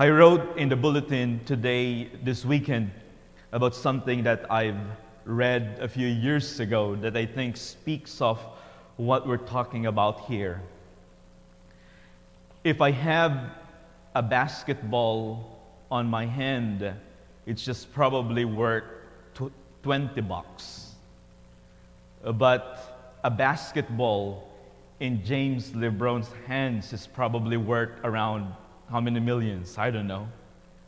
I wrote in the bulletin today, this weekend, about something that I've read a few years ago that I think speaks of what we're talking about here. If I have a basketball on my hand, it's just probably worth 20 bucks. But a basketball in James LeBron's hands is probably worth around how many millions? I don't know.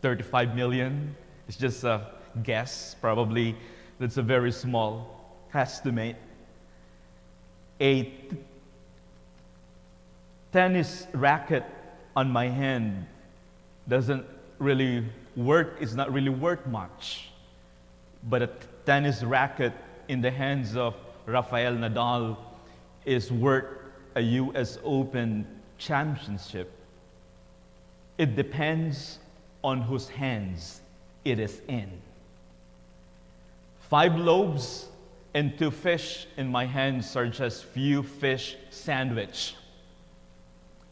35 million? It's just a guess, probably. That's a very small estimate. A tennis racket on my hand doesn't really work, it's not really worth much. But a tennis racket in the hands of Rafael Nadal is worth a US Open championship. It depends on whose hands it is in. Five loaves and two fish in my hands are just few fish sandwich.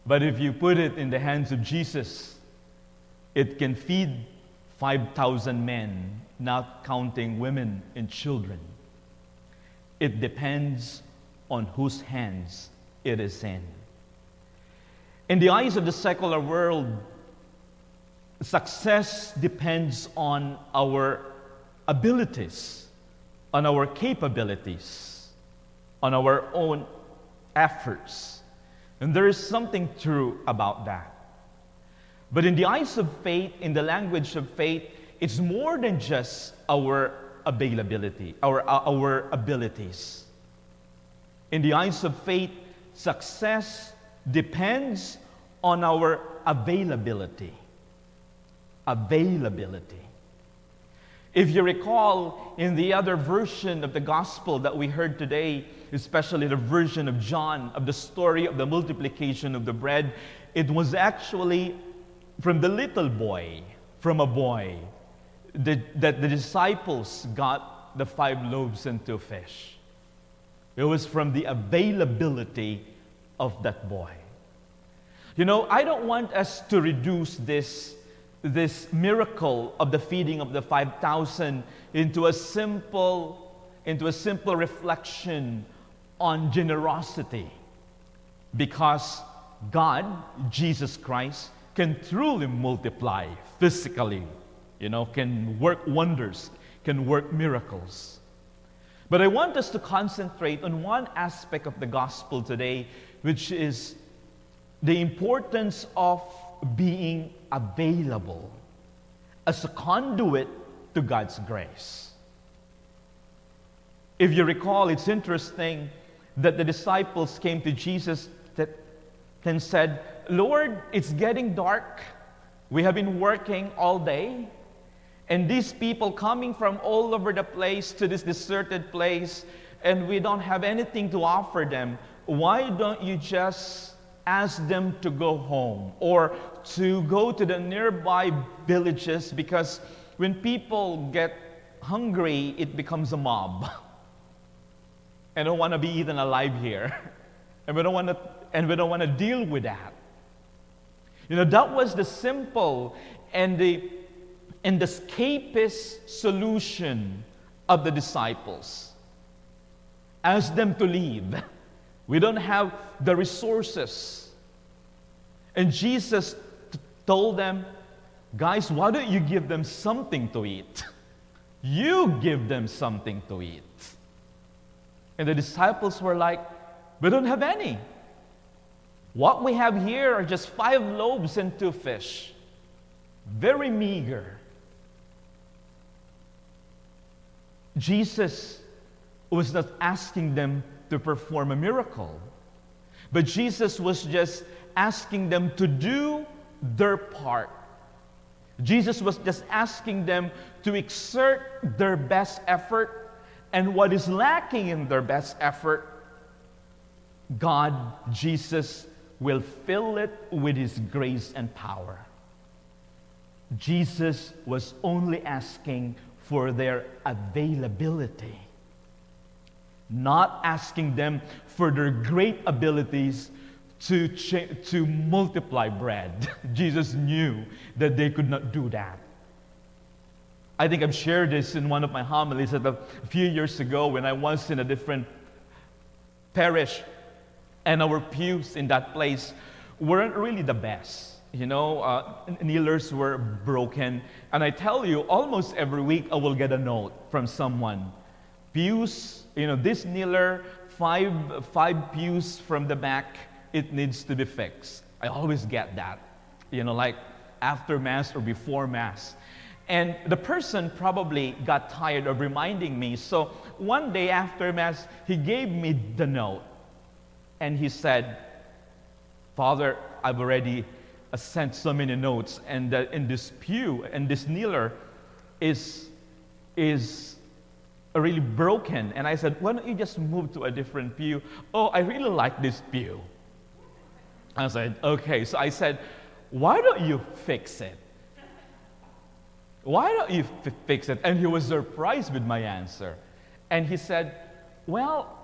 But if you put it in the hands of Jesus, it can feed 5,000 men, not counting women and children. It depends on whose hands it is in. In the eyes of the secular world, success depends on our abilities, on our capabilities, on our own efforts. And there is something true about that. But in the eyes of faith, in the language of faith, it's more than just our availability, our, our abilities. In the eyes of faith, success depends on our availability. Availability. If you recall, in the other version of the gospel that we heard today, especially the version of John of the story of the multiplication of the bread, it was actually from the little boy, from a boy, that, that the disciples got the five loaves and two fish. It was from the availability of that boy. You know, I don't want us to reduce this, this miracle of the feeding of the 5,000 into a simple into a simple reflection on generosity because God, Jesus Christ, can truly multiply physically, you know, can work wonders, can work miracles. But I want us to concentrate on one aspect of the gospel today, which is the importance of being available as a conduit to God's grace. If you recall, it's interesting that the disciples came to Jesus that, and said, Lord, it's getting dark. We have been working all day. And these people coming from all over the place to this deserted place, and we don't have anything to offer them. Why don't you just ask them to go home or to go to the nearby villages? Because when people get hungry, it becomes a mob. I don't want to be eaten alive here. And we don't want to and we don't want to deal with that. You know, that was the simple and the and the escapist solution of the disciples. Ask them to leave. We don't have the resources. And Jesus t- told them, guys, why don't you give them something to eat? You give them something to eat. And the disciples were like, We don't have any. What we have here are just five loaves and two fish. Very meager. Jesus was not asking them to perform a miracle, but Jesus was just asking them to do their part. Jesus was just asking them to exert their best effort and what is lacking in their best effort, God, Jesus, will fill it with His grace and power. Jesus was only asking for their availability, not asking them for their great abilities to, cha- to multiply bread. Jesus knew that they could not do that. I think I've shared this in one of my homilies that a few years ago when I was in a different parish and our pews in that place weren't really the best. You know, uh, kneelers were broken. And I tell you, almost every week I will get a note from someone. Pews, you know, this kneeler, five, five pews from the back, it needs to be fixed. I always get that, you know, like after Mass or before Mass. And the person probably got tired of reminding me. So one day after Mass, he gave me the note. And he said, Father, I've already uh, sent so many notes, and uh, in this pew, and this kneeler is, is really broken. And I said, Why don't you just move to a different pew? Oh, I really like this pew. I said, Okay. So I said, Why don't you fix it? Why don't you f- fix it? And he was surprised with my answer. And he said, Well,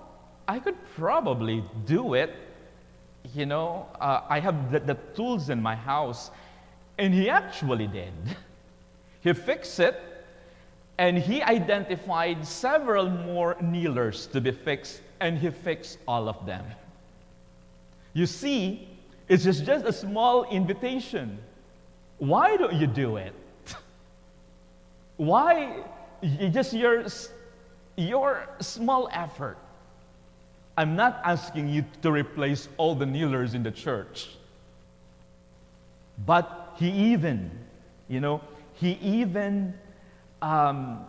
I could probably do it. You know, uh, I have the, the tools in my house. And he actually did. He fixed it, and he identified several more kneelers to be fixed, and he fixed all of them. You see, it's just, just a small invitation. Why don't you do it? Why just your, your small effort? I'm not asking you to replace all the kneelers in the church. But he even, you know, he even um,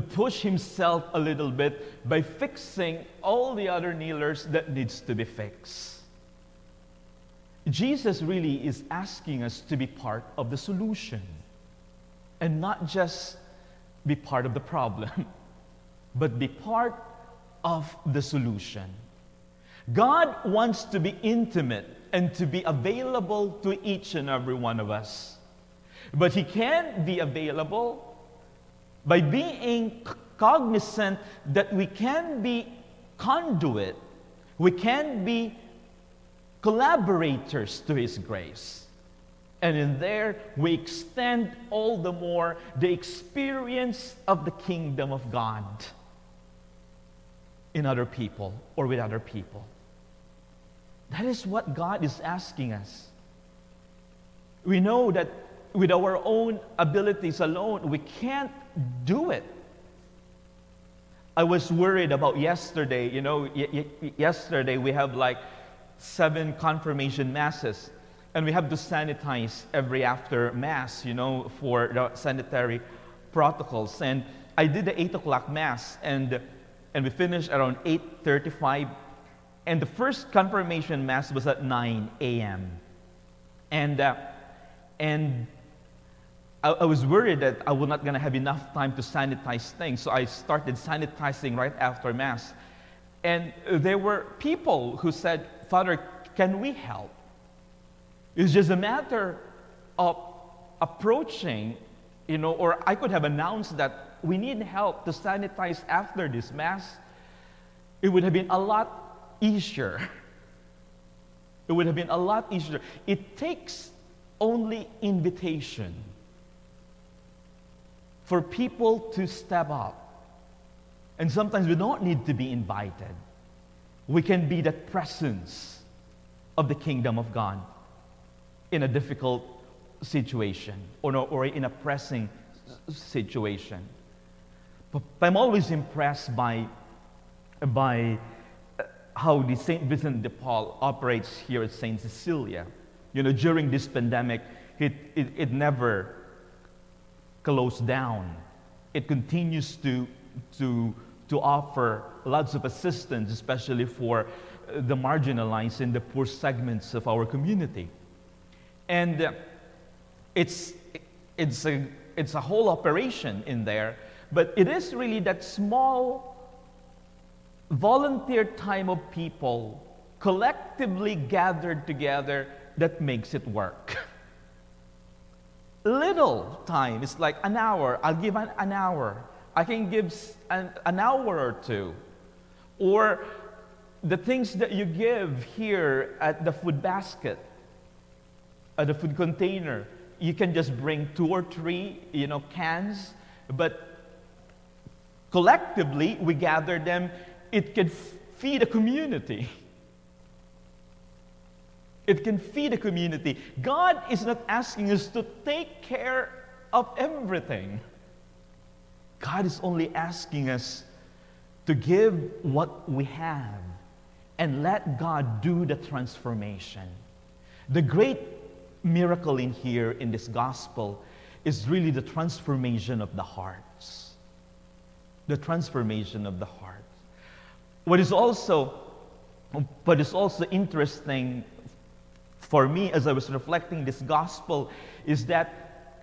pushed himself a little bit by fixing all the other kneelers that needs to be fixed. Jesus really is asking us to be part of the solution and not just be part of the problem, but be part of the solution. God wants to be intimate and to be available to each and every one of us. But He can't be available by being cognizant that we can be conduit, we can be collaborators to His grace. And in there, we extend all the more the experience of the kingdom of God in other people or with other people. That is what God is asking us. We know that with our own abilities alone, we can't do it. I was worried about yesterday. You know, y- y- yesterday we have like seven confirmation masses, and we have to sanitize every after mass, you know, for the sanitary protocols. And I did the 8 o'clock mass, and, and we finished around 8.35, and the first confirmation mass was at 9 a.m. And, uh, and I, I was worried that I was not going to have enough time to sanitize things, so I started sanitizing right after mass. And uh, there were people who said, Father, can we help? It's just a matter of approaching, you know, or I could have announced that we need help to sanitize after this Mass. It would have been a lot easier. It would have been a lot easier. It takes only invitation for people to step up. And sometimes we don't need to be invited. We can be that presence of the kingdom of God in a difficult situation or, or in a pressing situation. But I'm always impressed by, by uh, how the St. Vincent de Paul operates here at St. Cecilia. You know, during this pandemic, it, it, it never closed down. It continues to, to, to offer lots of assistance, especially for uh, the marginalized and the poor segments of our community. And uh, it's, it's, a, it's a whole operation in there, but it is really that small volunteer time of people collectively gathered together that makes it work. Little time, it's like an hour. I'll give an, an hour. I can give an, an hour or two. Or the things that you give here at the food basket, at the food container, you can just bring two or three, you know, cans, but collectively we gather them. It can feed a community. It can feed a community. God is not asking us to take care of everything. God is only asking us to give what we have and let God do the transformation. The great miracle in here in this gospel is really the transformation of the hearts. The transformation of the heart. What is also what is also interesting for me as I was reflecting this gospel is that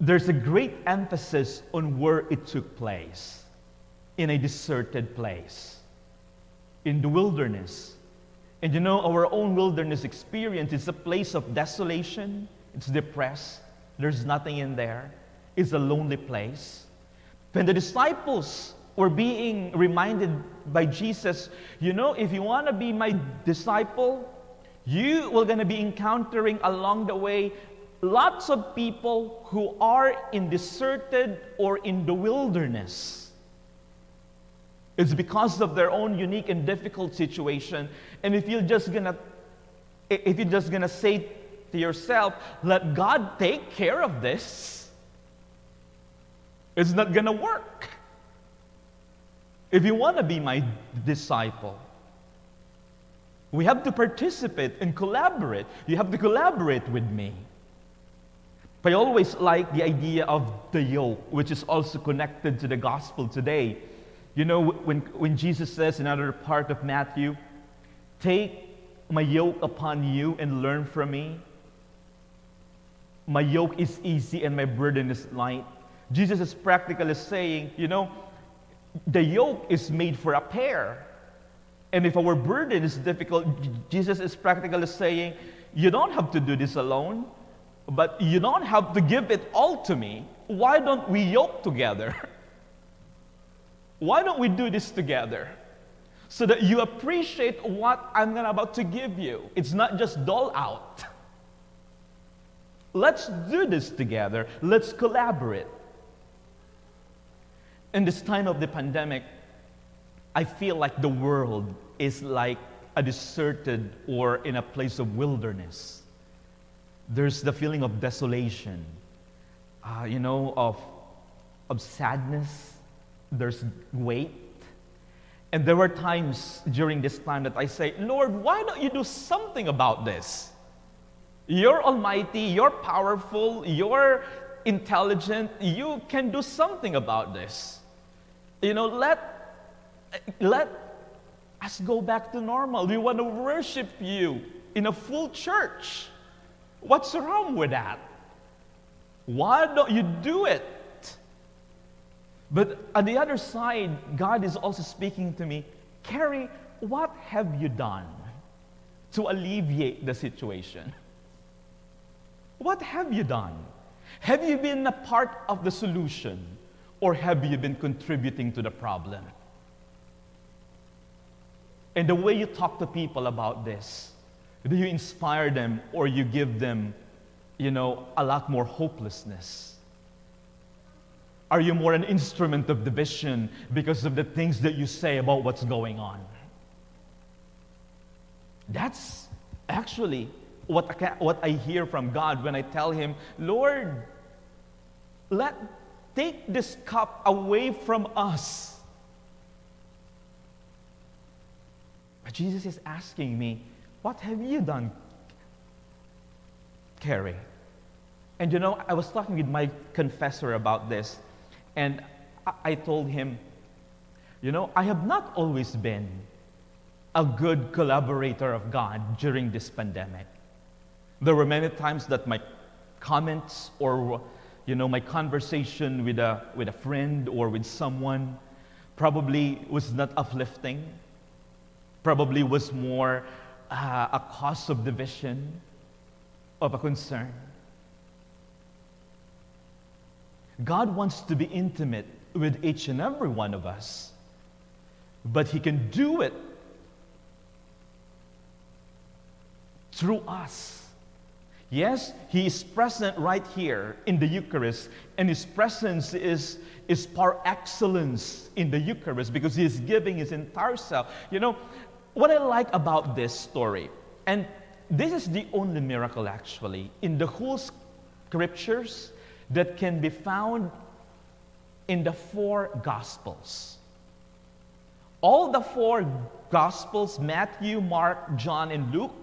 there's a great emphasis on where it took place in a deserted place in the wilderness. And you know, our own wilderness experience is a place of desolation, it's depressed, there's nothing in there, it's a lonely place. When the disciples were being reminded by Jesus, you know, if you want to be my disciple, you will going to be encountering along the way lots of people who are in deserted or in the wilderness. It's because of their own unique and difficult situation. And if you're just gonna, if you're just gonna say to yourself, let God take care of this, it's not gonna work. If you want to be my disciple, we have to participate and collaborate. You have to collaborate with me. But I always like the idea of the yoke, which is also connected to the gospel today. You know, when, when Jesus says in another part of Matthew, Take my yoke upon you and learn from me. My yoke is easy and my burden is light. Jesus is practically saying, you know, the yoke is made for a pair. And if our burden is difficult, Jesus is practically saying, you don't have to do this alone, but you don't have to give it all to me. Why don't we yoke together? Why don't we do this together? So that you appreciate what I'm about to give you. It's not just dole out. Let's do this together. Let's collaborate. In this time of the pandemic, I feel like the world is like a deserted or in a place of wilderness. There's the feeling of desolation, uh, you know, of, of sadness, there's weight. And there were times during this time that I say, Lord, why don't you do something about this? You're almighty, you're powerful, you're intelligent, you can do something about this. You know, let, let us go back to normal. We want to worship you in a full church. What's wrong with that? Why don't you do it? But on the other side, God is also speaking to me, Carrie, what have you done to alleviate the situation? What have you done? Have you been a part of the solution or have you been contributing to the problem? And the way you talk to people about this, do you inspire them or you give them, you know, a lot more hopelessness? Are you more an instrument of division because of the things that you say about what's going on? That's actually what I, what I hear from God when I tell Him, Lord, let take this cup away from us. But Jesus is asking me, What have you done, Carrie? And you know, I was talking with my confessor about this. And I told him, you know, I have not always been a good collaborator of God during this pandemic. There were many times that my comments or you know my conversation with a with a friend or with someone probably was not uplifting probably was more uh, a cause of division of a concern God wants to be intimate with each and every one of us. But He can do it through us. Yes, He is present right here in the Eucharist, and His presence is, is par excellence in the Eucharist because He is giving His entire self. You know, what I like about this story, and this is the only miracle actually in the whole scriptures that can be found in the four Gospels. All the four Gospels Matthew, Mark, John, and Luke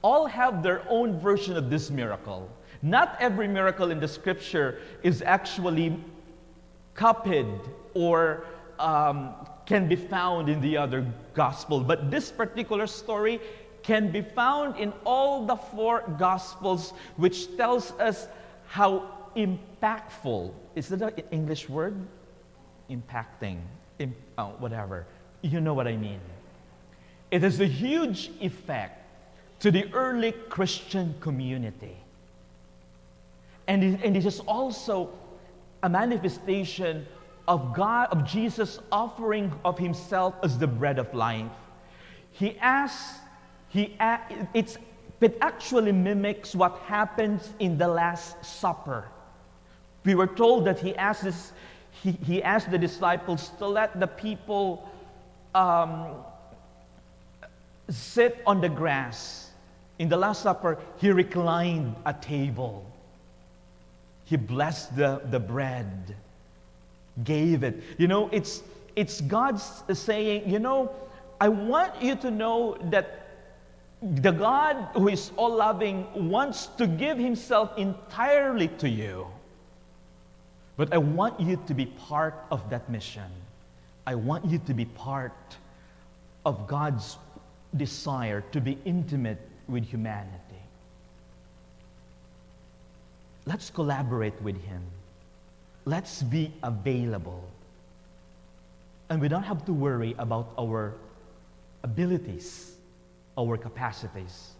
all have their own version of this miracle. Not every miracle in the scripture is actually copied or um, can be found in the other gospel, but this particular story can be found in all the four gospels, which tells us how impactful is that an English word? Impacting, Im- oh, whatever. You know what I mean. It has a huge effect to the early Christian community. And it, and it is also a manifestation of God, of Jesus offering of himself as the bread of life. He asks, he, it's, it actually mimics what happens in the Last Supper. We were told that he asked, this, he, he asked the disciples to let the people um, sit on the grass in the Last Supper, he reclined a table. He blessed the, the bread, gave it. You know, it's, it's God saying, you know, I want you to know that the God who is all loving wants to give himself entirely to you. But I want you to be part of that mission. I want you to be part of God's desire to be intimate with humanity. Let's collaborate with Him. Let's be available. And we don't have to worry about our abilities, our capacities,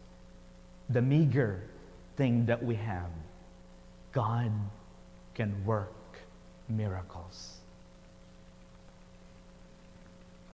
the meager thing that we have. God can work miracles.